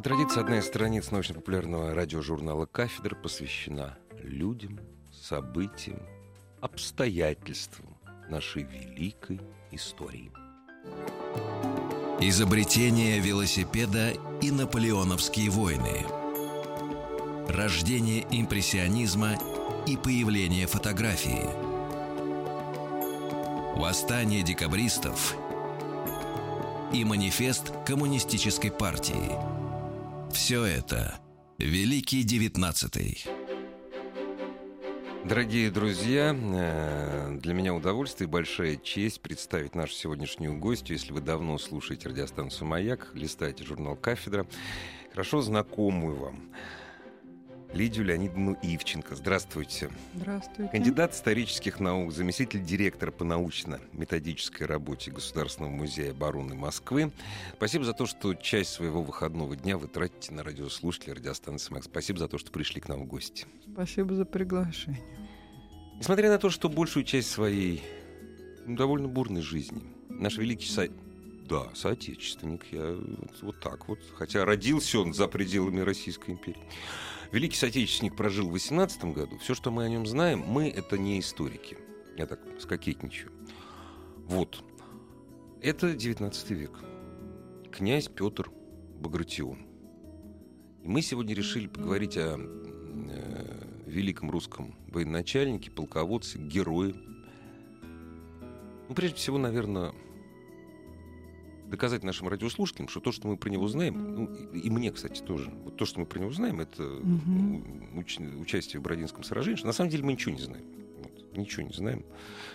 По традиции, одна из страниц научно-популярного радиожурнала «Кафедра» посвящена людям, событиям, обстоятельствам нашей великой истории. Изобретение велосипеда и наполеоновские войны. Рождение импрессионизма и появление фотографии. Восстание декабристов и манифест коммунистической партии. Все это Великий Девятнадцатый. Дорогие друзья, э, для меня удовольствие и большая честь представить нашу сегодняшнюю гостью. Если вы давно слушаете радиостанцию «Маяк», листаете журнал «Кафедра», хорошо знакомую вам Лидию Леонидовну Ивченко. Здравствуйте. Здравствуйте. Кандидат исторических наук, заместитель директора по научно-методической работе Государственного музея обороны Москвы. Спасибо за то, что часть своего выходного дня вы тратите на радиослушателей радиостанции МАК. Спасибо за то, что пришли к нам в гости. Спасибо за приглашение. Несмотря на то, что большую часть своей ну, довольно бурной жизни наш великий со... Да, соотечественник, я вот так вот. Хотя родился он за пределами Российской империи. Великий соотечественник прожил в 18 году. Все, что мы о нем знаем, мы это не историки. Я так скокетничаю. Вот. Это 19 век. Князь Петр Багратион. И мы сегодня решили поговорить о э, великом русском военачальнике, полководце, герое. Ну, прежде всего, наверное, доказать нашим радиослушателям, что то, что мы про него знаем, ну, и, мне, кстати, тоже, вот то, что мы про него знаем, это Мгм. уч- участие в Бородинском сражении, что на самом деле мы ничего не знаем. Вот, ничего не знаем.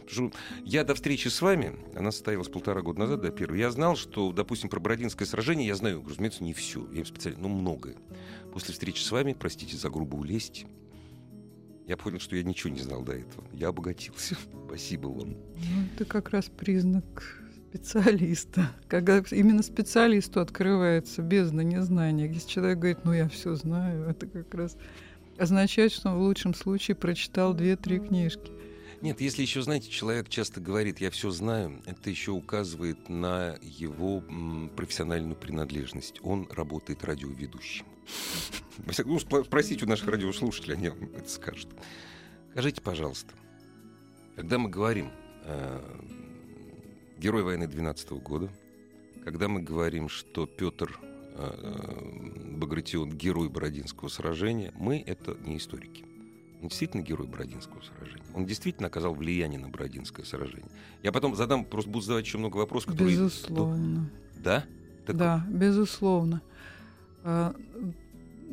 Потому что я до встречи с вами, она состоялась полтора года назад, до первой, я знал, что, допустим, про Бородинское сражение я знаю, разумеется, не все, я им специально, но многое. После встречи с вами, простите за грубую лесть, я понял, что я ничего не знал до этого. Я обогатился. Спасибо вам. Ну, это как раз признак специалиста. Когда именно специалисту открывается бездна незнания. Если человек говорит, ну я все знаю, это как раз означает, что он в лучшем случае прочитал две-три книжки. Нет, если еще, знаете, человек часто говорит, я все знаю, это еще указывает на его профессиональную принадлежность. Он работает радиоведущим. Спро- спросите у наших радиослушателей, они вам это скажут. Скажите, пожалуйста, когда мы говорим э, герой войны 12 года, когда мы говорим, что Петр Багратион герой Бородинского сражения, мы это не историки. Он действительно герой Бородинского сражения. Он действительно оказал влияние на Бородинское сражение. Я потом задам, просто буду задавать еще много вопросов, которые... Безусловно. Да? Так Да, безусловно. А,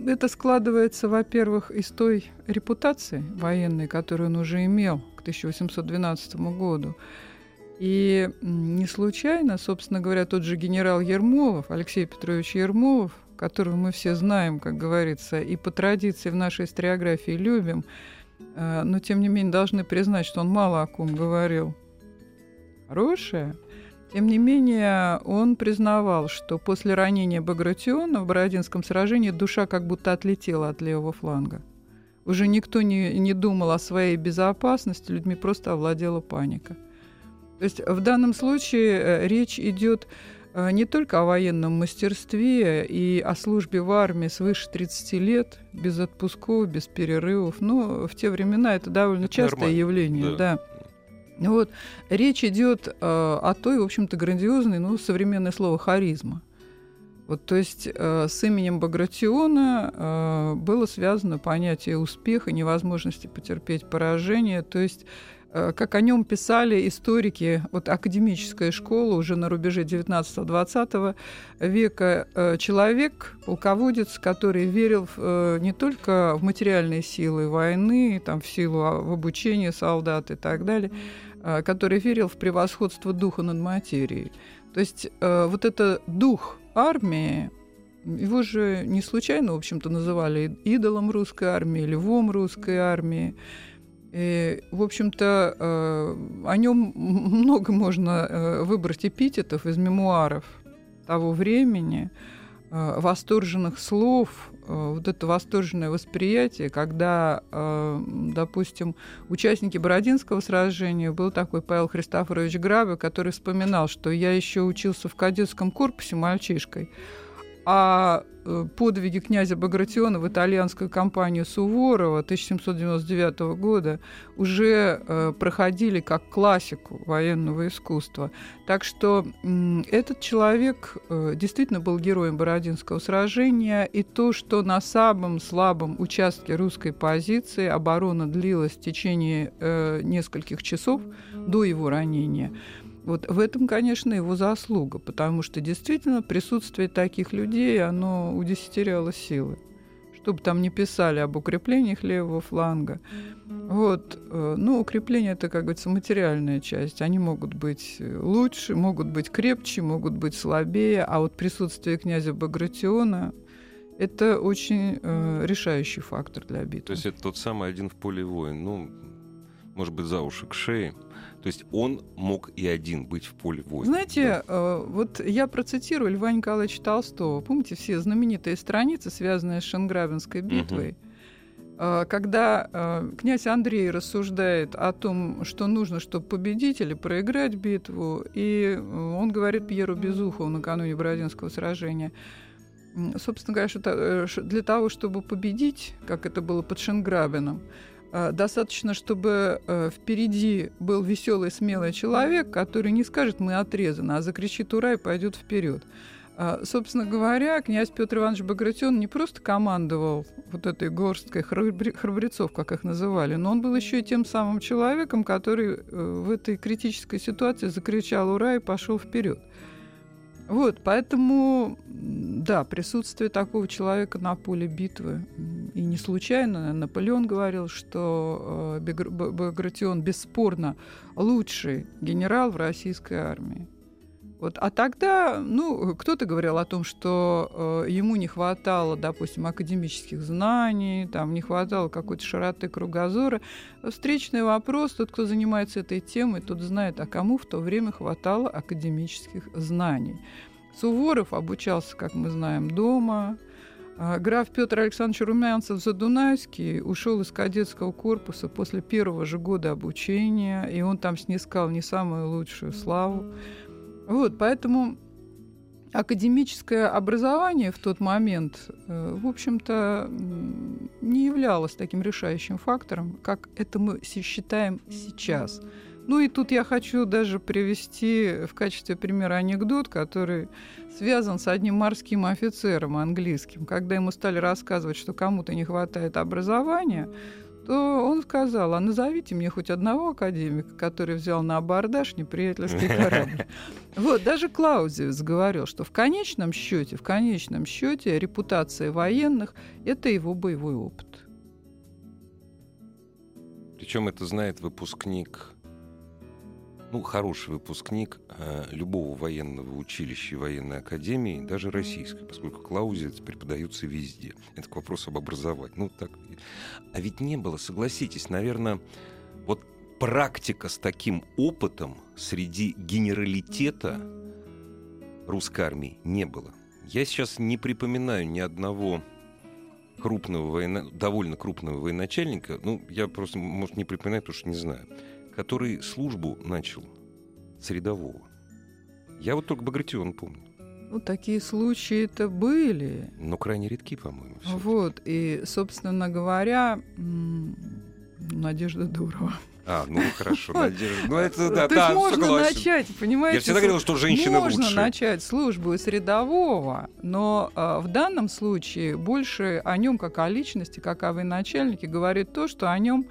Это складывается, во-первых, из той репутации военной, которую он уже имел к 1812 году. И не случайно, собственно говоря, тот же генерал Ермолов, Алексей Петрович Ермолов, которого мы все знаем, как говорится, и по традиции в нашей историографии любим, э, но тем не менее должны признать, что он мало о ком говорил. Хорошее. Тем не менее, он признавал, что после ранения Багратиона в Бородинском сражении душа как будто отлетела от левого фланга. Уже никто не, не думал о своей безопасности, людьми просто овладела паника. То есть в данном случае э, речь идет э, не только о военном мастерстве и о службе в армии свыше 30 лет, без отпусков, без перерывов. Но в те времена это довольно Это частое нормально, явление. да. Да. Ну Вот. Речь идет э, о той, в общем-то, грандиозной, ну, современное слово харизма. Вот, то есть э, с именем Багратиона э, было связано понятие успеха, невозможности потерпеть поражение. То есть, как о нем писали историки, вот академическая школа уже на рубеже 19-20 века, э, человек, полководец, который верил э, не только в материальные силы войны, там, в силу а, в обучение солдат и так далее, э, который верил в превосходство духа над материей. То есть э, вот это дух армии, Его же не случайно, в общем-то, называли идолом русской армии, львом русской армии. И, в общем-то, э, о нем много можно э, выбрать эпитетов из мемуаров того времени, э, восторженных слов, вот это восторженное восприятие, когда, допустим, участники Бородинского сражения был такой Павел Христофорович Грабе, который вспоминал, что я еще учился в кадетском корпусе мальчишкой, а э, подвиги князя Багратиона в итальянскую компанию Суворова 1799 года уже э, проходили как классику военного искусства. Так что этот человек э, действительно был героем Бородинского сражения, и то, что на самом слабом участке русской позиции оборона длилась в течение нескольких часов до его ранения – вот в этом, конечно, его заслуга, потому что действительно присутствие таких людей, оно удесятеряло силы. Чтобы там не писали об укреплениях левого фланга. Вот. Э, ну, укрепления это, как говорится, материальная часть. Они могут быть лучше, могут быть крепче, могут быть слабее. А вот присутствие князя Багратиона это очень э, решающий фактор для битвы. То есть это тот самый один в поле воин. Ну, может быть, за уши к шее. То есть он мог и один быть в поле воина. Знаете, да? э, вот я процитирую Льва Николаевича Толстого. Помните все знаменитые страницы, связанные с Шенграбинской битвой? Угу. Когда э, князь Андрей рассуждает о том, что нужно, чтобы победить или проиграть битву, и он говорит Пьеру Безухову накануне Бородинского сражения, собственно говоря, что для того, чтобы победить, как это было под Шенграбином, достаточно, чтобы э, впереди был веселый, смелый человек, который не скажет «мы отрезаны», а закричит «ура» и пойдет вперед. А, собственно говоря, князь Петр Иванович Багратион не просто командовал вот этой горсткой храбрецов, как их называли, но он был еще и тем самым человеком, который э, в этой критической ситуации закричал «Ура!» и пошел вперед. Вот, поэтому, да, присутствие такого человека на поле битвы. И не случайно Наполеон говорил, что э, Багратион бесспорно лучший генерал в российской армии. Вот. А тогда, ну, кто-то говорил о том, что э, ему не хватало, допустим, академических знаний, там не хватало какой-то широты кругозора. Встречный вопрос, тот, кто занимается этой темой, тот знает, а кому в то время хватало академических знаний. Суворов обучался, как мы знаем, дома. А граф Петр Александрович Румянцев Задунайский ушел из кадетского корпуса после первого же года обучения, и он там снискал не самую лучшую славу. Вот, поэтому академическое образование в тот момент, э, в общем-то, не являлось таким решающим фактором, как это мы считаем сейчас. Ну и тут я хочу даже привести в качестве примера анекдот, который связан с одним морским офицером английским. Когда ему стали рассказывать, что кому-то не хватает образования, то он сказал, а назовите мне хоть одного академика, который взял на абордаж неприятельский корабль. Вот, даже Клаузиус говорил, что в конечном счете, в конечном счете репутация военных – это его боевой опыт. Причем это знает выпускник ну, хороший выпускник э, любого военного училища и военной академии, даже российской, поскольку клаузиц преподаются везде. Это к вопросу об образовании. Ну, так. А ведь не было, согласитесь, наверное, вот практика с таким опытом среди генералитета русской армии не было. Я сейчас не припоминаю ни одного крупного военно... довольно крупного военачальника, ну, я просто, может, не припоминаю, потому что не знаю, который службу начал с рядового. Я вот только Багратион помню. Ну, такие случаи это были. Но крайне редки, по-моему. Вот, и, собственно говоря, Надежда Дурова. А, ну хорошо, Надежда. Ну это да, То да, есть можно согласен. начать, понимаете? Я всегда говорил, что женщины можно лучше. начать службу с рядового, но э, в данном случае больше о нем как о личности, как о военачальнике говорит то, что о нем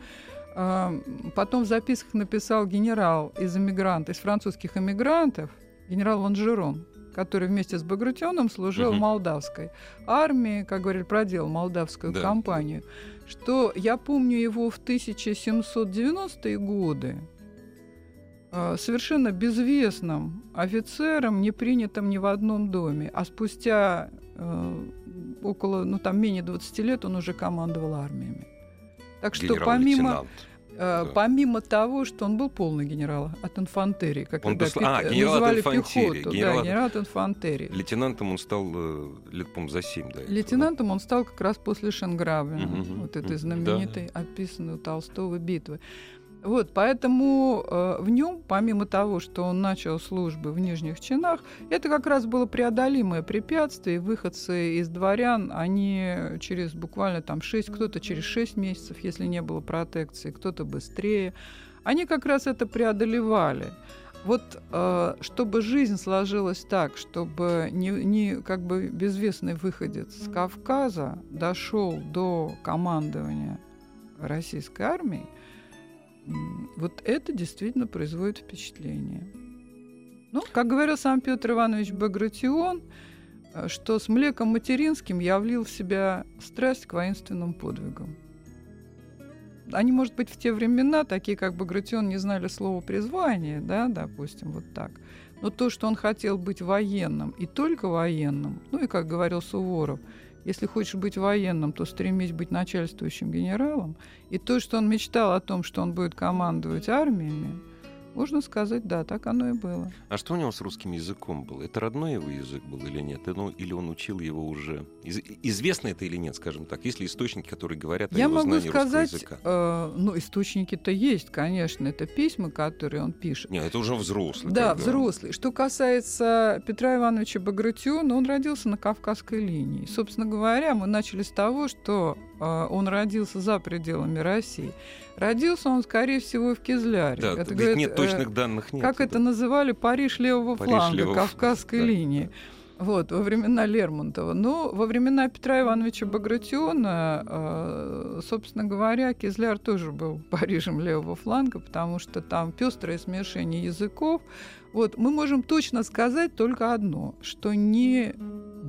Потом в записках написал генерал из эмигрантов, из французских эмигрантов, генерал Ланжерон, который вместе с Багратионом служил угу. в молдавской армии, как говорили, проделал молдавскую да. кампанию, что я помню его в 1790-е годы. э, совершенно безвестным офицером, не принятым ни в одном доме. А спустя э, около, ну там менее 20 лет он уже командовал армиями. Так что помимо... Э, да. Помимо того, что он был полный генерал от инфантерии, как он пи... а, генерал называли от инфантерии. пехоту, генерал... да, генерал от инфантерии. Лейтенантом он стал э, лет, по за 7, да. Лейтенантом он стал как раз после Шенграве, угу, вот этой знаменитой, да. описанной у Толстого битвы. Вот, поэтому э, в нем, помимо того, что он начал службы в нижних чинах, это как раз было преодолимое препятствие. Выходцы из дворян, они через буквально там 6, кто-то через 6 месяцев, если не было протекции, кто-то быстрее, они как раз это преодолевали. Вот э, чтобы жизнь сложилась так, чтобы не, не как бы безвестный выходец с Кавказа дошел до командования российской армией, вот это действительно производит впечатление. Ну, как говорил сам Петр Иванович Багратион, э, что с млеком материнским я влил в себя страсть к воинственным подвигам. Они, может быть, в те времена, такие как Багратион, не знали слова призвание, да, допустим, вот так. Но то, что он хотел быть военным и только военным, ну и, как говорил Суворов, если хочешь быть военным, то стремись быть начальствующим генералом. И то, что он мечтал о том, что он будет командовать армиями, можно сказать, да, так оно и было. А что у него с русским языком было? Это родной его язык был или нет? Ну, или он учил его уже? Из, известно это или нет, скажем так? Есть ли источники, которые говорят Я о его могу знании сказать, русского языка? Э, ну, источники-то есть, конечно. Это письма, которые он пишет. Нет, это уже взрослый. Да, когда... взрослый. Что касается Петра Ивановича Багратиона, он родился на Кавказской линии. Собственно говоря, мы начали с того, что он родился за пределами России. Родился он, скорее всего, в Кизляре. Да, это, говорит, нет точных э, данных нет. Как да. это называли? Париж левого Париж фланга, левого... Кавказской да. линии. Вот, во времена Лермонтова. Но во времена Петра Ивановича Багратиона, э, собственно говоря, Кизляр тоже был Парижем левого фланга, потому что там пестрое смешение языков. Вот, мы можем точно сказать только одно, что не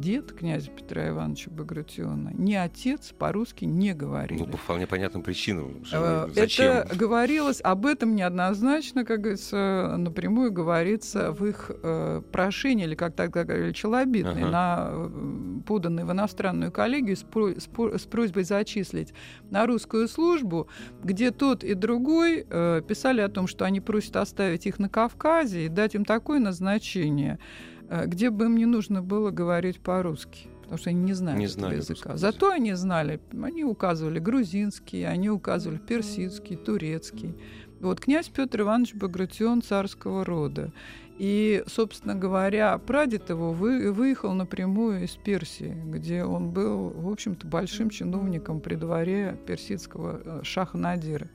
дед князя Петра Ивановича Багратиона, ни отец по-русски не говорили. Ну, по вполне понятным причинам. Э, зачем? Это говорилось, об этом неоднозначно, как говорится, напрямую говорится в их э, прошении, или как тогда говорили, челобитные, ага. на, э, поданные в иностранную коллегию с, про, с, с просьбой зачислить на русскую службу, где тот и другой э, писали о том, что они просят оставить их на Кавказе и дать им такое назначение – Э, где бы им не нужно было говорить по-русски потому что они не знают не этого языка. Зато они знали, они указывали грузинский, они указывали персидский, турецкий. Вот князь Петр Иванович Багратион царского рода. И, собственно говоря, прадед его вы, выехал напрямую из Персии, где он был, в общем-то, большим чиновником при дворе персидского э, шаха Надира.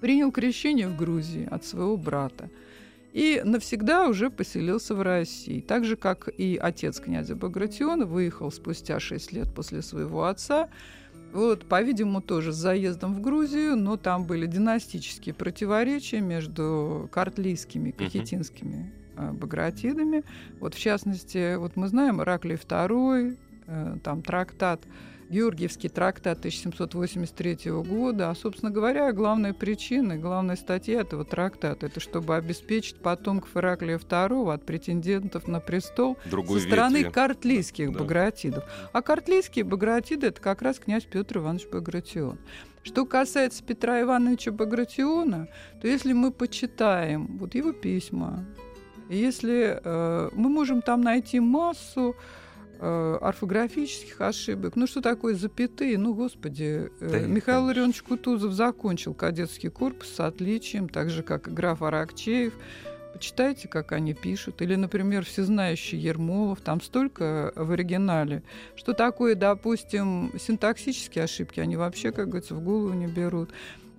Принял крещение в Грузии от своего брата и навсегда уже поселился в России. Так же, как и отец князя Багратиона выехал спустя 6 лет после своего отца, вот, по-видимому, тоже с заездом в Грузию, но там были династические противоречия между картлийскими и кахетинскими uh-huh. багратидами. Вот, в частности, вот мы знаем Ираклий II, э, там трактат Георгиевский трактат 1783 года. А, собственно говоря, главная причина, главная статья этого трактата – это чтобы обеспечить потомков Ираклия II от претендентов на престол Другой со стороны ветви. картлийских да. багратидов. А картлийские багратиды – это как раз князь Петр Иванович Багратион. Что касается Петра Ивановича Багратиона, то если мы почитаем вот его письма, если э, мы можем там найти массу Э, орфографических ошибок. Ну, что такое запятые? Ну, господи, э, да Михаил Ларионович Кутузов закончил кадетский корпус с отличием, так же, как и граф Аракчеев. Почитайте, как они пишут. Или, например, всезнающий Ермолов. Там столько в оригинале. Что такое, допустим, синтаксические ошибки, они вообще, как говорится, в голову не берут.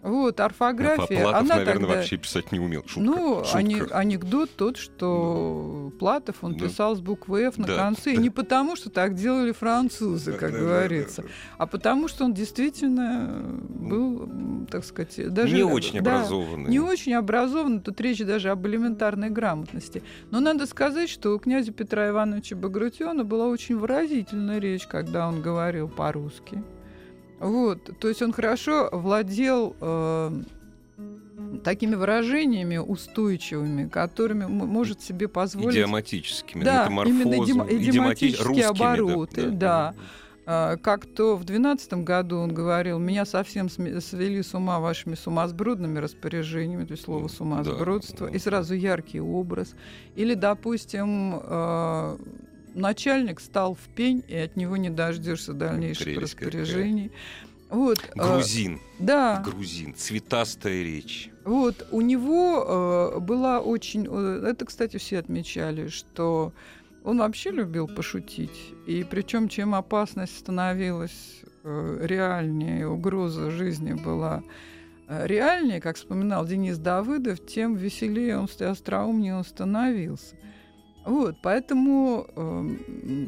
Вот, орфография. Платов, она наверное, тогда... вообще писать не умел. Шутка. Ну, Шутка. Ани... анекдот тот, что ну. Платов, он ну. писал с буквы F на да. конце. Да. Не потому, что так делали французы, как да, говорится, да, да, да. а потому, что он действительно был, так сказать, даже... Не очень да, образованный. Не очень образованный. Тут речь даже об элементарной грамотности. Но надо сказать, что у князя Петра Ивановича Багратиона была очень выразительная речь, когда он говорил по-русски. Вот, то есть он хорошо владел э, такими выражениями устойчивыми, которыми может себе позволить... Идиоматическими, да, именно идиом, идиоматические обороты, да. да. А, как то в 2012 году он говорил, меня совсем свели с ума вашими сумасбродными распоряжениями, то есть слово сумасбродство, да. и сразу яркий образ. Или, допустим, а, начальник стал в пень, и от него не дождешься дальнейших Прелесть распоряжений. Какая. Вот, грузин. Э, да. Грузин. Цветастая речь. Вот, у него э, была очень... Это, кстати, все отмечали, что он вообще любил пошутить. И причем, чем опасность становилась э, реальнее, угроза жизни была э, реальнее, как вспоминал Денис Давыдов, тем веселее он, остроумнее он становился. Вот, поэтому э,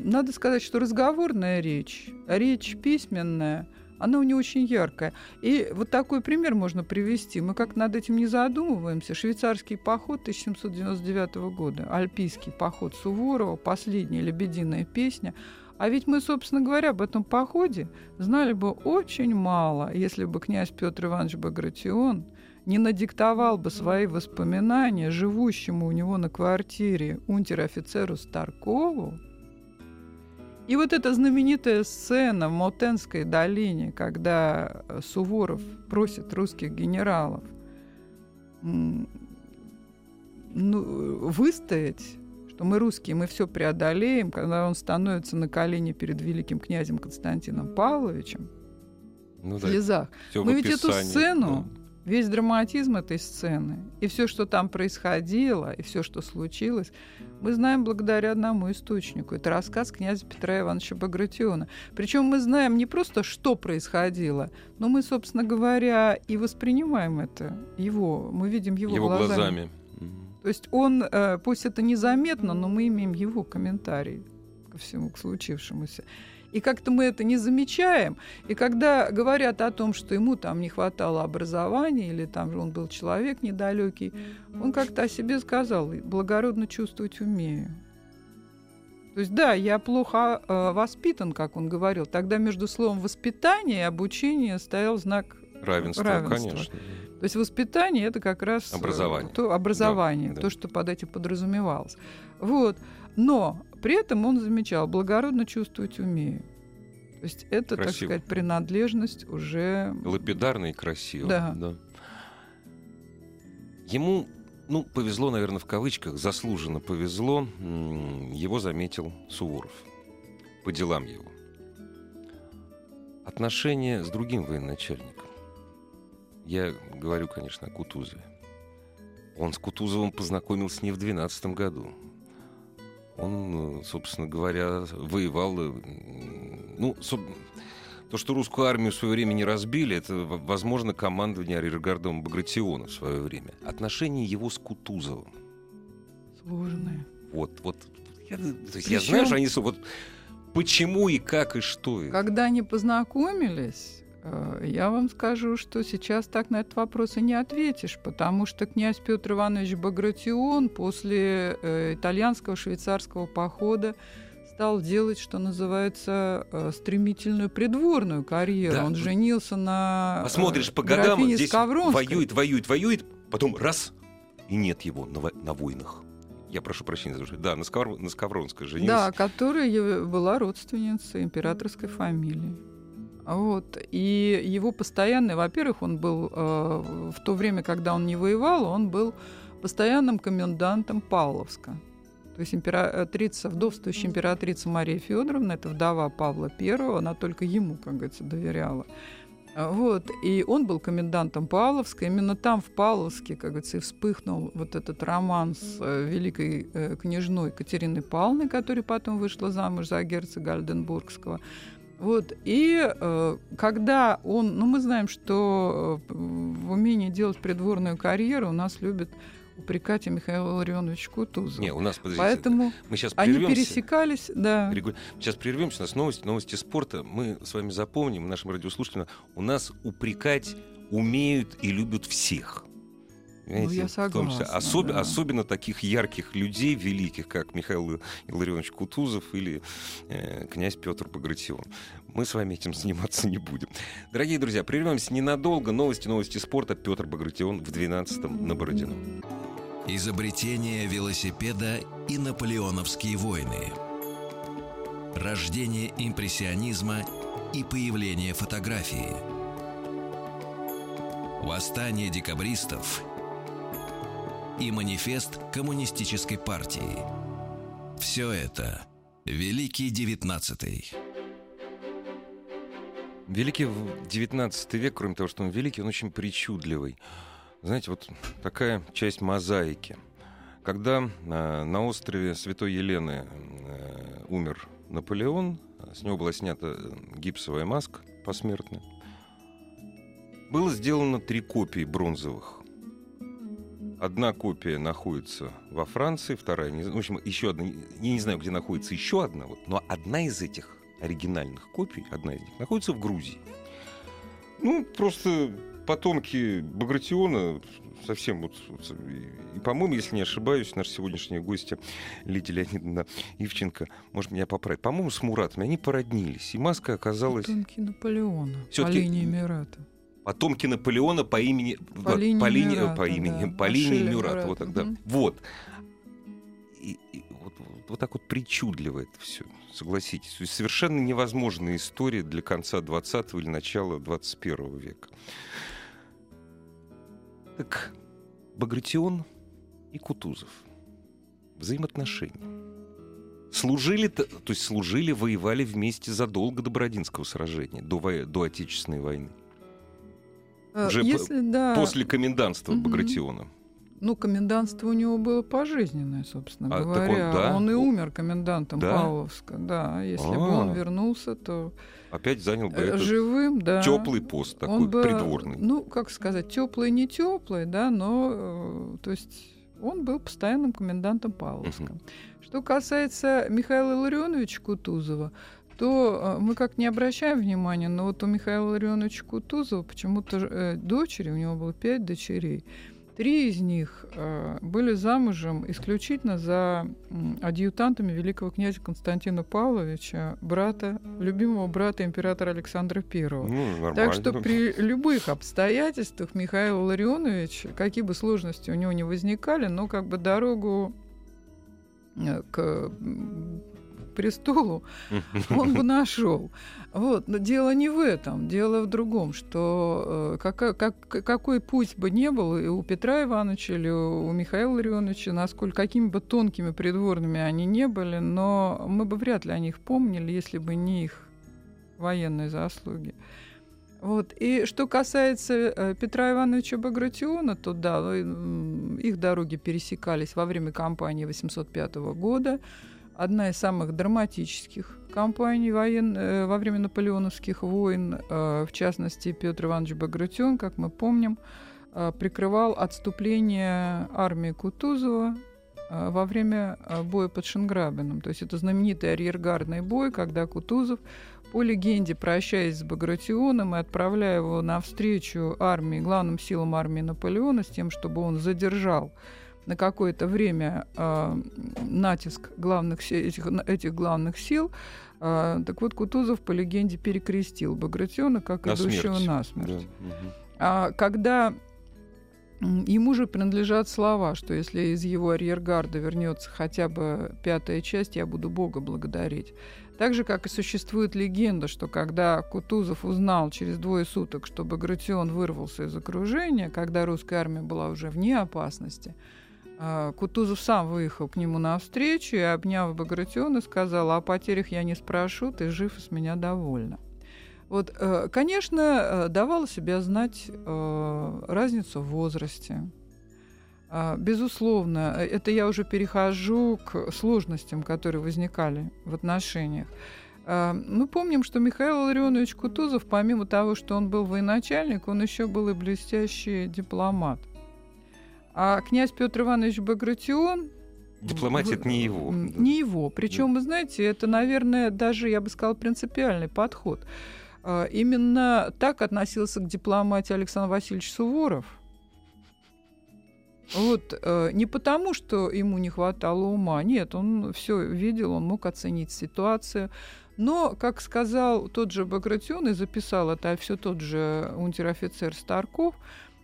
надо сказать, что разговорная речь, речь письменная – она у нее очень яркая. И вот такой пример можно привести. Мы как над этим не задумываемся. Швейцарский поход 1799 года, альпийский поход Суворова, последняя лебединая песня. А ведь мы, собственно говоря, об этом походе знали бы очень мало, если бы князь Петр Иванович Багратион не надиктовал бы свои воспоминания живущему у него на квартире унтер-офицеру Старкову, и вот эта знаменитая сцена в Мотенской долине, когда э, Суворов просит русских генералов ну, выстоять, что мы русские, мы все преодолеем, когда он становится на колени перед великим князем Константином Павловичем ну, в да, слезах. Мы ведь эту сцену весь драматизм этой сцены и все, что там происходило, и все, что случилось, мы знаем благодаря одному источнику. Это рассказ князя Петра Ивановича Багратиона. Причем мы знаем не просто, что происходило, но мы, собственно говоря, и воспринимаем это его. Мы видим его, его глазами. глазами. То есть он, э, пусть это незаметно, но мы имеем его комментарий ко всему, к случившемуся. И как-то мы это не замечаем. И когда говорят о том, что ему там не хватало образования, или там же он был человек недалекий, он как-то о себе сказал, благородно чувствовать умею. То есть, да, я плохо э, воспитан, как он говорил. Тогда между словом воспитание и обучение стоял знак равенства, равенства. конечно. То есть воспитание это как раз э, образование, то, образование, да, то, что под этим подразумевалось. Вот. Но при этом он замечал, благородно чувствовать умею. То есть это, красиво. так сказать, принадлежность уже... Лапидарно и красиво. Да. да. Ему, ну, повезло, наверное, в кавычках, заслуженно повезло, его заметил Суворов. По делам его. Отношения с другим военачальником. Я говорю, конечно, о Кутузове. Он с Кутузовым познакомился не в 12 году, он, собственно говоря, воевал. Э, ну, то, что русскую армию в свое время не разбили, это, возможно, командование арьергардом Багратиона в свое время. Отношения его с Кутузовым. Сложные. Вот, вот. Я, я знаю, что они... Вот, почему и как и что. Когда они познакомились, я вам скажу, что сейчас так на этот вопрос и не ответишь, потому что князь Петр Иванович Багратион после э, итальянского швейцарского похода стал делать, что называется, э, стремительную придворную карьеру. Да. Он женился на Посмотришь по годам, здесь воюет, воюет, воюет, потом раз, и нет его на, на войнах. Я прошу прощения за Да, на, Скавр... на Скавронской женился. Да, которая была родственницей императорской фамилии. Вот. И его постоянный, во-первых, он был э, в то время, когда он не воевал, он был постоянным комендантом Павловска. То есть императрица, вдовствующая императрица Мария Федоровна, это вдова Павла I, она только ему, как говорится, доверяла. Вот. И он был комендантом Павловска. Именно там, в Павловске, как говорится, и вспыхнул вот этот роман с э, великой э, княжной Катериной Павловной, которая потом вышла замуж за герцога Альденбургского. Вот. И э, когда он, ну мы знаем, что э, в умении делать придворную карьеру у нас любят упрекать и Михаил Ларионович Кутузов. Не, у нас, подождите, Поэтому мы сейчас они пересекались, да. Сейчас прервемся, у нас новости, новости спорта. Мы с вами запомним, нашим радиослушателям, у нас упрекать умеют и любят всех. Понимаете, ну, я в том числе. согласна, Особ- да. Особенно таких ярких людей, великих, как Михаил Илларионович Кутузов или э, князь Петр Багратион. Мы с вами этим заниматься не будем. Дорогие друзья, прервемся ненадолго. Новости, новости спорта. Петр Багратион в 12-м на Бородино. Изобретение велосипеда и наполеоновские войны. Рождение импрессионизма и появление фотографии. Восстание декабристов и манифест коммунистической партии. Все это Великий Девятнадцатый. Великий 19 век, кроме того, что он великий, он очень причудливый. Знаете, вот такая часть мозаики. Когда э, на острове Святой Елены э, умер Наполеон, с него была снята э, гипсовая маска посмертная, было сделано три копии бронзовых. Одна копия находится во Франции, вторая, не, в общем, еще одна, я не знаю, где находится еще одна, вот, но одна из этих оригинальных копий, одна из них находится в Грузии. Ну, просто потомки Багратиона совсем вот, и, по-моему, если не ошибаюсь, наша сегодняшняя гостья Лидия Леонидовна Ивченко, может меня поправить, по-моему, с Муратами, они породнились, и маска оказалась... Потомки Наполеона. Всё-таки- По линии Эмирата. Потомки Наполеона по имени... По линии по линии, Мюрата, по имени, да. по линии Ашеля Мюрата, Мюрата, вот тогда. мгм. Вот. И, и вот, вот- вот так вот причудливо это все, согласитесь. То есть совершенно невозможная история для конца 20 или начала 21 века. Так, Багратион и Кутузов. Взаимоотношения. Служили, то есть служили, воевали вместе задолго до Бородинского сражения, до, до Отечественной войны. Э, Уже по- Если, да, После комендантства Мгм. Багратиона. Ну, комендантство у него было пожизненное, собственно А, так он, говоря. да? Он и умер комендантом Да? Павловска. Да, если бы А. он вернулся, то Опять занял бы э, этот живым, да. теплый пост, такой он бы, придворный. Ну, как сказать, теплый, не теплый, да, но, э, то есть, он был постоянным комендантом Павловска. Мгм. Что касается Михаила Илларионовича Кутузова, то э, мы как не обращаем внимания, но вот у Михаила Илларионовича Кутузова почему-то э, дочери, у него было пять дочерей, три из них э, были замужем исключительно за адъютантами великого князя Константина Павловича, брата, любимого брата императора Александра Первого. Ну, нормально. Так что при любых обстоятельствах Михаил Ларионович, какие бы сложности у него не возникали, но как бы дорогу к престолу он бы нашел. Вот. Но дело не в этом, дело в другом, что э, кака- как, какой путь бы не был и у Петра Ивановича или у Михаила Ларионовича, насколько какими бы тонкими придворными они не были, но мы бы вряд ли о них помнили, если бы не их военные заслуги. Вот. И что касается э, Петра Ивановича Багратиона, то да, их дороги пересекались во время кампании 805 года. Одна из самых драматических кампаний воен... э, во время наполеоновских войн, э, в частности, Петр Иванович Багратион, как мы помним, э, прикрывал отступление армии Кутузова во время боя под Шенграбином. То есть это знаменитый арьергардный бой, когда Кутузов по легенде, прощаясь с Багратионом и отправляя его навстречу армии, главным силам армии Наполеона, с тем, чтобы он задержал на какое-то время э, натиск главных, этих, этих главных сил, э, так вот Кутузов по легенде перекрестил Багратиона как На идущего смерть. насмерть. Да, мгм. А когда ему же принадлежат слова, что если из его арьергарда вернется хотя бы пятая часть, я буду Бога благодарить. Так же, как и существует легенда, что когда Кутузов узнал через двое суток, что Багратион вырвался из окружения, когда русская армия была уже вне опасности, Кутузов сам выехал к нему навстречу и, обняв Багратиона, сказал, о потерях я не спрошу, ты жив и с меня довольна. Вот, э, конечно, э, давала себя знать э, разницу в возрасте. А, Безусловно, это я уже перехожу к сложностям, которые возникали в отношениях. А, Мы помним, что Михаил Ларионович Кутузов, помимо того, что он был военачальник, он еще был и блестящий дипломат. А князь Петр Иванович Багратион Дипломатия это не его. Не его. Причем, вы знаете, это, наверное, даже, я бы сказала, принципиальный подход. А, Именно так относился к дипломатии Александр Васильевич Суворов. Вот э, не потому, что ему не хватало ума, нет, он все видел, он мог оценить ситуацию. Но, как сказал тот же Багратион и записал это все тот же унтер-офицер Старков,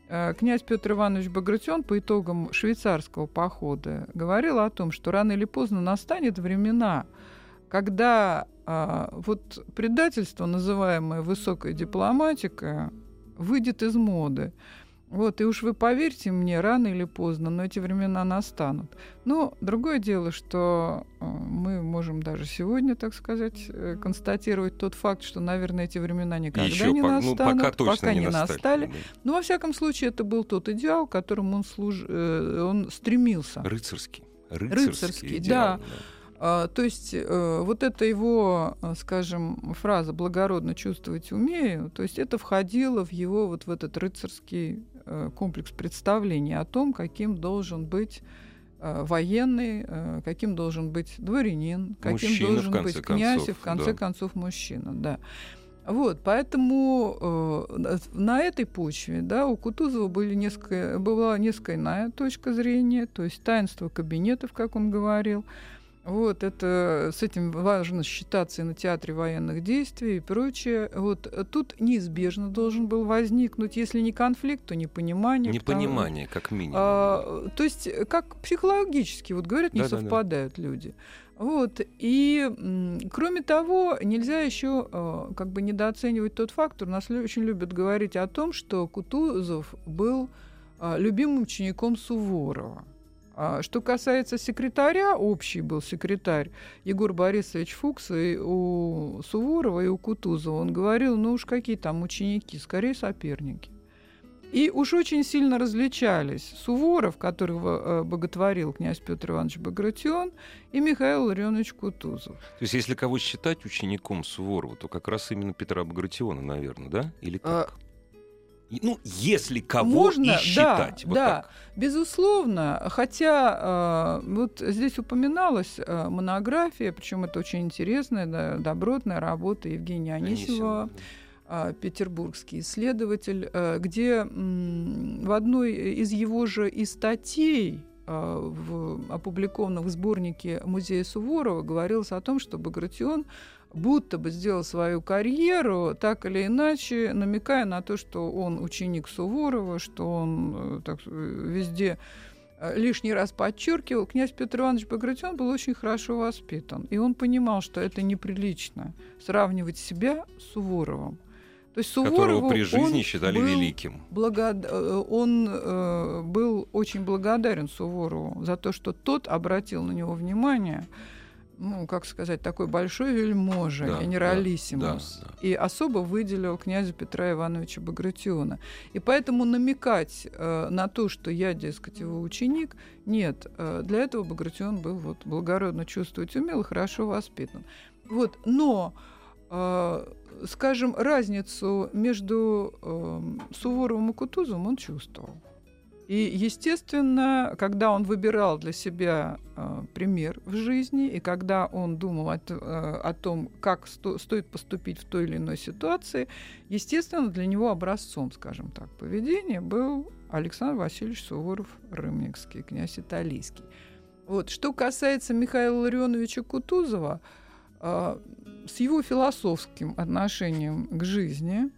князь Петр Иванович Багратион по итогам швейцарского похода говорил о том, что рано или поздно настанет времена, когда а, вот предательство, называемое высокой дипломатикой, выйдет из моды. Вот, и уж вы поверьте мне, рано или поздно, но эти времена настанут. Но другое дело, что э, мы можем даже сегодня, так сказать, э, констатировать тот факт, что, наверное, эти времена никогда Еще не по- ну, настанут, пока точно не не настали, да. Но, во всяком случае, это был тот идеал, к которому он, служ... э, он стремился. Рыцарский. Рыцарский, Рыцарский, да. идеал, А, то есть вот эта его, скажем, фраза «благородно чувствовать умею», то есть это входило в его вот в этот рыцарский комплекс представлений о том, каким должен быть э, военный, э, каким должен быть дворянин, каким Мужчина, должен быть князь и концов, в конце да. концов мужчина, да. Вот, поэтому э, на этой почве, да, у Кутузова были несколько, была несколько иная точка зрения, то есть таинство кабинетов, как он говорил, вот это с этим важно считаться и на театре военных действий и прочее. Вот тут неизбежно должен был возникнуть, если не конфликт, то непонимание. потому- Непонимание, как минимум. а, то есть как психологически, вот говорят, не Да-да-да. совпадают люди. Вот. И кроме того, нельзя еще э, как бы недооценивать тот фактор. Нас очень любят говорить о том, что Кутузов был а, любимым учеником Суворова. А Что касается секретаря, общий был секретарь Егор Борисович Фукс и у Суворова, и у Кутузова. Он говорил, ну уж какие там ученики, скорее соперники. И уж очень сильно различались Суворов, которого э, боготворил князь Петр Иванович Багратион, и Михаил Ларионович Кутузов. То есть, если кого считать учеником Суворова, то как раз именно Петра Багратиона, наверное, да? Или А, как? И- Ну, если кого Можно, и да, считать. вот да. так. Безусловно, хотя э, вот здесь упоминалась э, монография, причем это очень интересная, да, добротная работа Евгения Анисимова. а, петербургский исследователь, э, где в одной из его же и статей а, в, опубликованных в сборнике музея Суворова говорилось о том, что Багратион будто бы сделал свою карьеру, так или иначе, намекая на то, что он ученик Суворова, что он э, так, э, везде э, лишний раз подчеркивал, князь Петр Иванович Багратион был очень хорошо воспитан. И он понимал, что это неприлично сравнивать себя с Суворовым. То есть Суворову Которого при жизни он считали был великим. благод- Он э, был очень благодарен Суворову за то, что тот обратил на него внимание, ну, как сказать, такой большой вельможа, Да, генералиссимус, да, да. и особо выделил князя Петра Ивановича Багратиона. И поэтому намекать э, на то, что я, дескать, его ученик, нет. Э, для этого Багратион был вот благородно чувствовать умел и хорошо воспитан. Вот, но э, скажем, разницу между э, Суворовым и Кутузовым он чувствовал. И, естественно, когда он выбирал для себя э, пример в жизни, и когда он думал о, т- э, о том, как сто- стоит поступить в той или иной ситуации, естественно, для него образцом, скажем так, поведения был Александр Васильевич Суворов Рымникский, князь Италийский. Вот. Что касается Михаила Ларионовича Кутузова, э, с его философским отношением к жизни,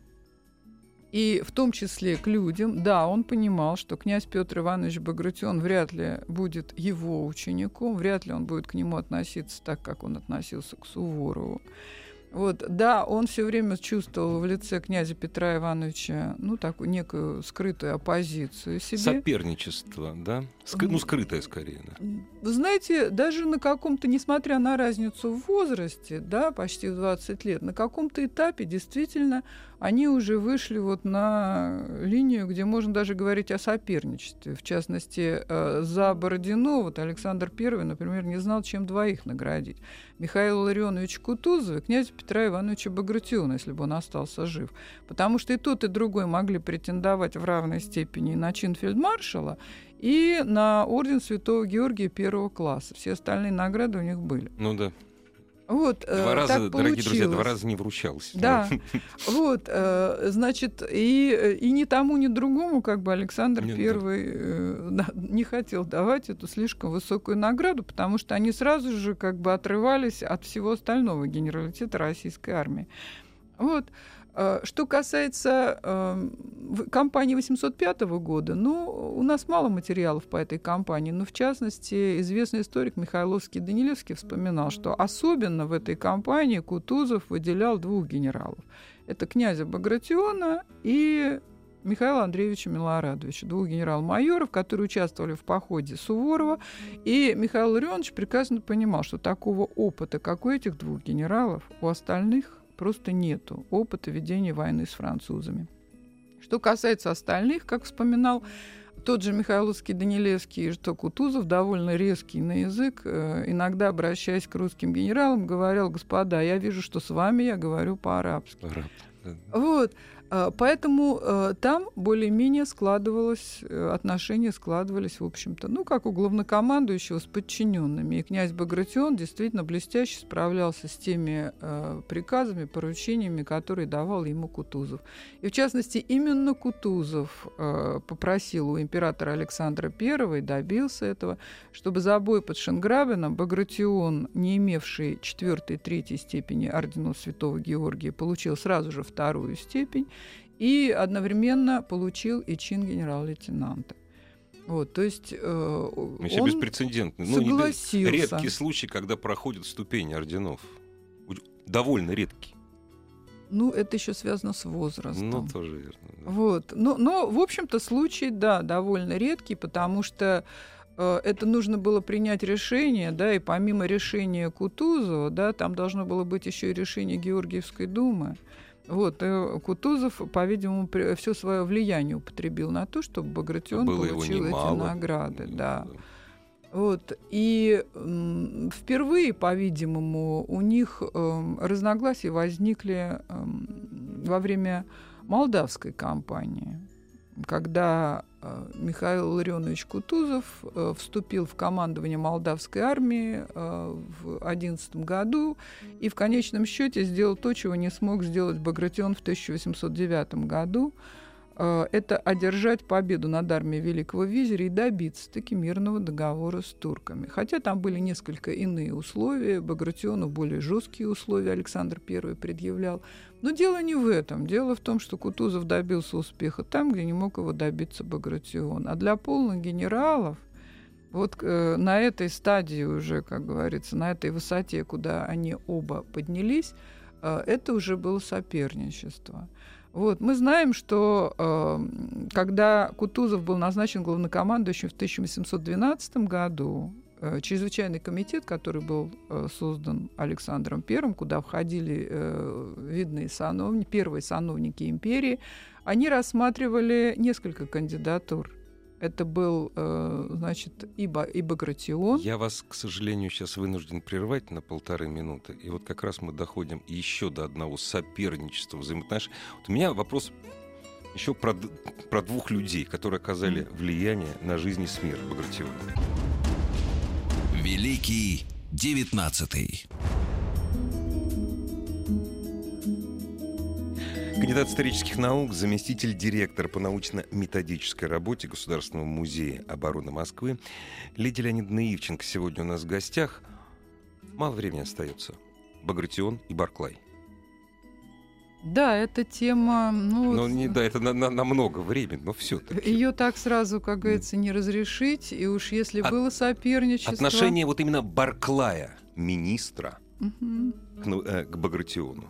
и в том числе к людям, да, он понимал, что князь Петр Иванович Багратион вряд ли будет его учеником, вряд ли он будет к нему относиться так, как он относился к Суворову. Вот, да, он все время чувствовал в лице князя Петра Ивановича, ну, такую некую скрытую оппозицию себе. Соперничество, да? Ска- ну, скрытое скорее. Да. Вы знаете, даже на каком-то, несмотря на разницу в возрасте, да, почти в 20 лет, на каком-то этапе действительно они уже вышли вот на линию, где можно даже говорить о соперничестве. В частности, э, за Бородино вот Александр I, например, не знал, чем двоих наградить. Михаила Ларионовича Кутузова и князя Петра Ивановича Багратиона, если бы он остался жив. Потому что и тот, и другой могли претендовать в равной степени на чин фельдмаршала, и на орден Святого Георгия первого класса. Все остальные награды у них были. Ну да. Вот, э, два раза, так дорогие друзья, два раза не вручался. Да, вот, э, значит, и, и ни тому, ни другому, как бы Александр Нет, Первый да. не хотел давать эту слишком высокую награду, потому что они сразу же как бы отрывались от всего остального генералитета российской армии. Вот. Э, что касается э, кампании 805 года, ну, у нас мало материалов по этой кампании, но в частности известный историк Михайловский Данилевский вспоминал, что особенно в этой кампании Кутузов выделял двух генералов. Это князя Багратиона и Михаила Андреевича Милорадовича, двух генерал-майоров, которые участвовали в походе Суворова. И Михаил Ларионович прекрасно понимал, что такого опыта, как у этих двух генералов, у остальных просто нету опыта ведения войны с французами. Что касается остальных, как вспоминал тот же Михайловский Данилевский, что Кутузов довольно резкий на язык, э, иногда обращаясь к русским генералам, говорил, господа, я вижу, что с вами я говорю по-арабски. Араб. Вот. А, поэтому э, там более-менее складывалось, э, отношения складывались, в общем-то, ну, как у главнокомандующего с подчиненными. И князь Багратион действительно блестяще справлялся с теми э, приказами, поручениями, которые давал ему Кутузов. И, в частности, именно Кутузов попросил у императора Александра I, добился этого, чтобы за бой под Шенграбеном Багратион, не имевший четвертой и третьей степени ордена Святого Георгия, получил сразу же вторую степень, и одновременно получил и чин генерал-лейтенанта. Вот, то есть э, Еще он беспрецедентный. Согласился. Ну, редкий случай, когда проходят ступени орденов. Довольно редкий. Ну, это еще связано с возрастом. Ну, тоже верно. Да. Вот. Но, но, в общем-то, случай, да, довольно редкий, потому что э, это нужно было принять решение, да, и помимо решения Кутузова, да, там должно было быть еще и решение Георгиевской думы. Вот, и Кутузов, по-видимому, все свое влияние употребил на то, чтобы Багратион Было получил эти награды. Да. Вот. И м, впервые, по-видимому, у них э, разногласия возникли э, во время молдавской кампании когда э, Михаил Ларионович Кутузов э, вступил в командование молдавской армии э, в 2011 году и в конечном счете сделал то, чего не смог сделать Багратион в 1809 году. Это одержать победу над армией Великого Визиря и добиться таки мирного договора с турками. Хотя там были несколько иные условия, Багратиону более жесткие условия Александр I предъявлял. Но дело не в этом. Дело в том, что Кутузов добился успеха там, где не мог его добиться Багратион. А для полных генералов вот э, на этой стадии уже, как говорится, на этой высоте, куда они оба поднялись, э, это уже было соперничество. Вот. Мы знаем, что э, когда Кутузов был назначен главнокомандующим в 1812 году, Э, чрезвычайный комитет, который был э, создан Александром I, куда входили э, видные сановники, первые сановники империи, они рассматривали несколько кандидатур. Это был, значит, и, и Багратион. Я вас, к сожалению, сейчас вынужден прервать на полторы минуты. И вот как раз мы доходим еще до одного соперничества взаимоотношений. Вот у меня вопрос еще про, про двух людей, которые оказали влияние на жизнь и смерть Багратиона. Великий девятнадцатый. Кандидат исторических наук, заместитель директора по научно-методической работе Государственного музея обороны Москвы Лидия Леонидовна Ивченко сегодня у нас в гостях. Мало времени остается. Багратион и Барклай. Да, эта тема... Ну, ну не, да, это на, на, на много времени, но все таки Ее так сразу, как говорится, не разрешить. И уж если От, было соперничество... Отношение вот именно Барклая, министра, угу. к, ну, э, к Багратиону.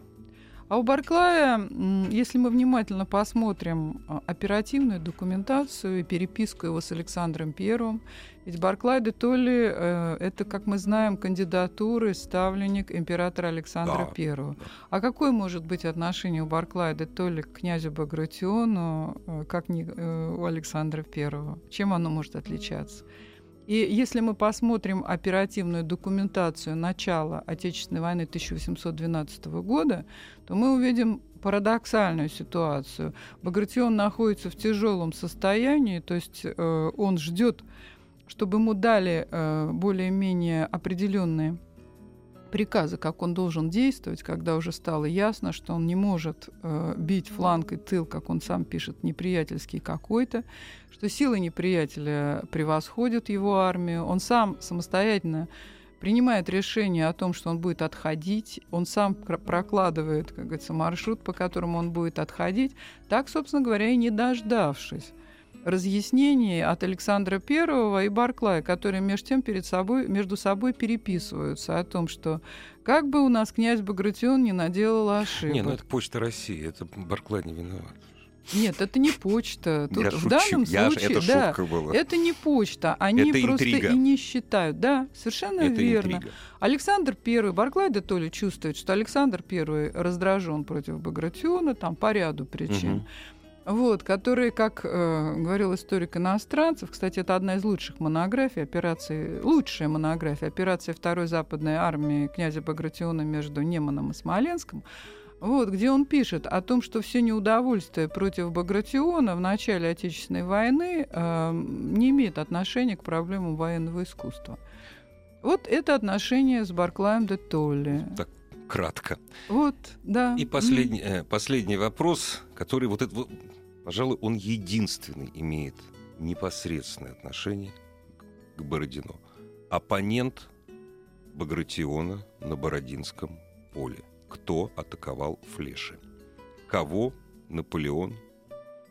А у Барклая, если мы внимательно посмотрим а, оперативную документацию и переписку его с Александром Первым, ведь Барклай де Толли э, это, как мы знаем, кандидатуры ставленник императора Александра да. I. А какое может быть отношение у Барклая де Толли к князю Багратиону, э, как не э, у Александра I? Чем оно может отличаться? И если мы посмотрим оперативную документацию начала Отечественной войны 1812 года, то мы увидим парадоксальную ситуацию. Багратион находится в тяжелом состоянии, то есть э, он ждет, чтобы ему дали э, более-менее определенные приказы, как он должен действовать, когда уже стало ясно, что он не может э, бить фланг и тыл, как он сам пишет, неприятельский какой-то, что силы неприятеля превосходят его армию, он сам самостоятельно принимает решение о том, что он будет отходить, он сам прокладывает, как говорится, маршрут, по которому он будет отходить, так, собственно говоря, и не дождавшись разъяснений от Александра Первого и Барклая, которые между тем перед собой, между собой переписываются о том, что как бы у нас князь Багратион не наделал ошибок. Не, ну это почта России, это Барклай не виноват. Нет, это не почта. Тут я в шучу. данном я случае, это да, была. это не почта. Они это просто интрига. и не считают. Да, совершенно это верно. Интрига. Александр I, Барклай де Толли чувствует, что Александр I раздражен против Багратиона, там по ряду причин. Угу вот, которые, как э, говорил историк иностранцев, кстати, это одна из лучших монографий операции, лучшая монография операции Второй Западной армии князя Багратиона между Неманом и Смоленском, вот, где он пишет о том, что все неудовольствие против Багратиона в начале Отечественной войны э, не имеет отношения к проблемам военного искусства. Вот это отношение с Барклаем де Толли. Так кратко. Вот, да. И последний, э, последний вопрос, который вот это Пожалуй, он единственный имеет непосредственное отношение к Бородину. Оппонент Багратиона на Бородинском поле. Кто атаковал Флеши? Кого Наполеон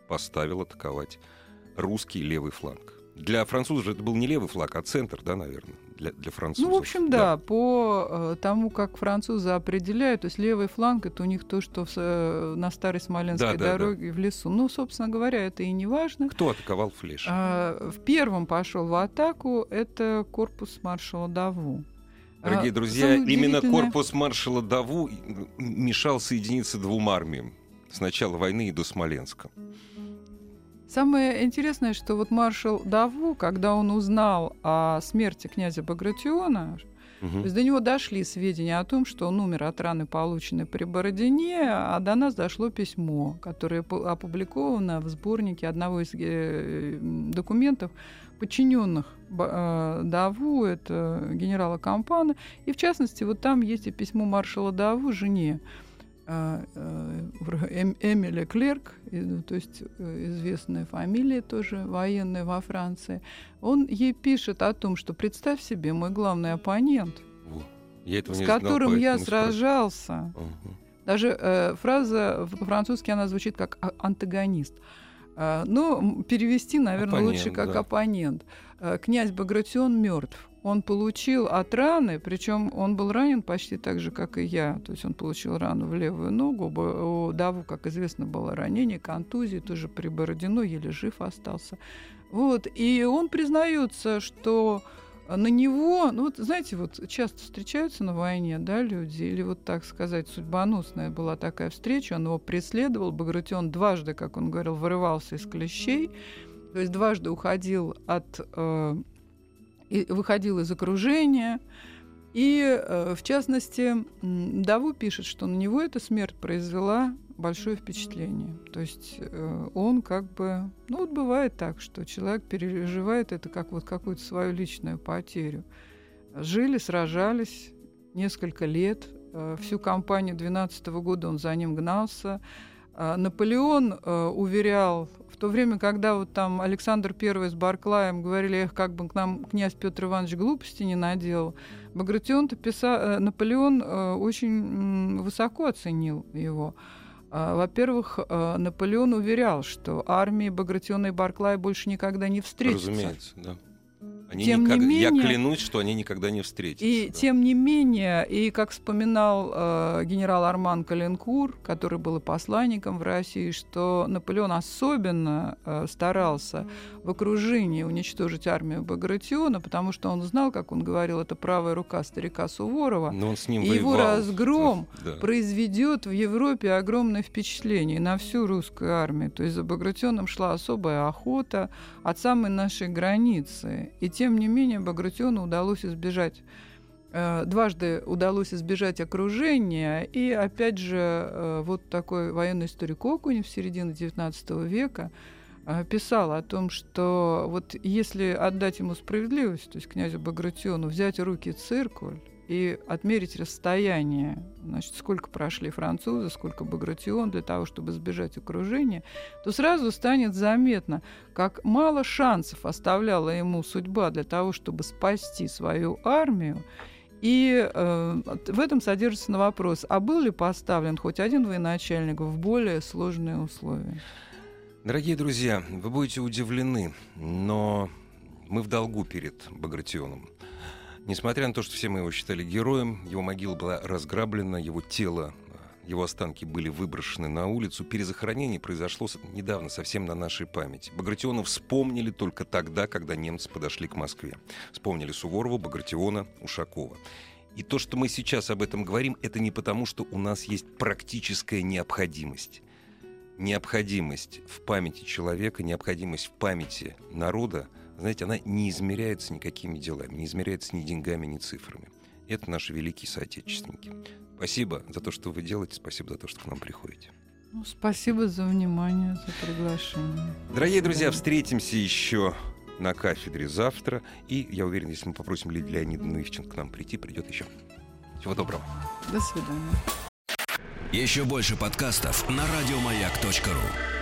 поставил атаковать русский левый фланг? Для французов это был не левый флаг, а центр, да, наверное, для, для французов. Ну, в общем, да, да. по э, тому, как французы определяют, то есть левый фланг это у них то, что в, э, на старой Смоленской да, дороге да, да. в лесу. Ну, собственно говоря, это и не важно. Кто атаковал Флеш? А, в первом пошел в атаку это корпус маршала Даву. Дорогие а, друзья, именно корпус маршала Даву мешал соединиться двум армиям с начала войны и до Смоленска. Самое интересное, что вот маршал Даву, когда он узнал о смерти князя Багратиона, Угу. То есть до него дошли сведения о том, что он умер от раны, полученной при Бородине, а до нас дошло письмо, которое опубликовано в сборнике одного из э, документов, подчиненных э, Даву, это генерала Кампана. И в частности, вот там есть и письмо маршала Даву жене. Э, эм, Эмили Клерк, то есть э, известная фамилия тоже военная во Франции, он ей пишет о том, что представь себе, мой главный оппонент, я с которым знал, я сражался. Угу. Даже э, фраза по-французски она звучит как «а, антагонист. Э, но перевести, наверное, оппонент, лучше как да. оппонент. Э, князь Багратион мертв он получил от раны, причем он был ранен почти так же, как и я. То есть он получил рану в левую ногу. У Даву, как известно, было ранение, контузия, тоже при Бородино еле жив остался. Вот. И он признается, что на него, ну вот знаете, вот часто встречаются на войне, да, люди, или вот так сказать, судьбоносная была такая встреча, он его преследовал, Багратион дважды, как он говорил, вырывался из клещей, то есть дважды уходил от э, и выходил из окружения. И, э, в частности, Даву пишет, что на него эта смерть произвела большое впечатление. То есть э, он как бы... Ну, вот бывает так, что человек переживает это как вот какую-то свою личную потерю. Жили, сражались несколько лет. Э, всю кампанию 12 года он за ним гнался. Наполеон уверял то время, когда вот там Александр I с Барклаем говорили, эх, как бы к нам князь Петр Иванович глупости не наделал, Багратион-то писал, э, Наполеон э, очень высоко оценил его. А, во-первых, э, Наполеон уверял, что армии Багратиона и Барклая больше никогда не встретятся. Разумеется, да. Они тем никак... не менее, я клянусь, что они никогда не встретятся. И да. тем не менее, и как вспоминал э, генерал Арман Каленкур, который был и посланником в России, что Наполеон особенно э, старался в окружении уничтожить армию Багратиона, потому что он знал, как он говорил, это правая рука старика Суворова. Но он с ним и воевал. его разгром да. произведет в Европе огромное впечатление на всю русскую армию. То есть за Багратионом шла особая охота от самой нашей границы. И тем не менее, Багратиону удалось избежать э, дважды удалось избежать окружения. И опять же, э, вот такой военный историк Окунев в середине XIX века э, писал о том, что вот если отдать ему справедливость, то есть князю Багратиону, взять руки циркуль и отмерить расстояние, значит, сколько прошли французы, сколько Багратион для того, чтобы сбежать окружения, то сразу станет заметно, как мало шансов оставляла ему судьба для того, чтобы спасти свою армию. И э, в этом содержится на вопрос, а был ли поставлен хоть один военачальник в более сложные условия? Дорогие друзья, вы будете удивлены, но мы в долгу перед Багратионом. Несмотря на то, что все мы его считали героем, его могила была разграблена, его тело, его останки были выброшены на улицу. Перезахоронение произошло недавно, совсем на нашей памяти. Багратиона вспомнили только тогда, когда немцы подошли к Москве. Вспомнили Суворова, Багратиона, Ушакова. И то, что мы сейчас об этом говорим, это не потому, что у нас есть практическая необходимость. Необходимость в памяти человека, необходимость в памяти народа – знаете, она не измеряется никакими делами, не измеряется ни деньгами, ни цифрами. Это наши великие соотечественники. Спасибо за то, что вы делаете, спасибо за то, что к нам приходите. Ну, спасибо за внимание, за приглашение. Дорогие друзья, встретимся еще на кафедре завтра. И я уверен, если мы попросим Лидию Леонидовну Ивченко к нам прийти, придет еще. Всего доброго. До свидания. Еще больше подкастов на радиомаяк.ру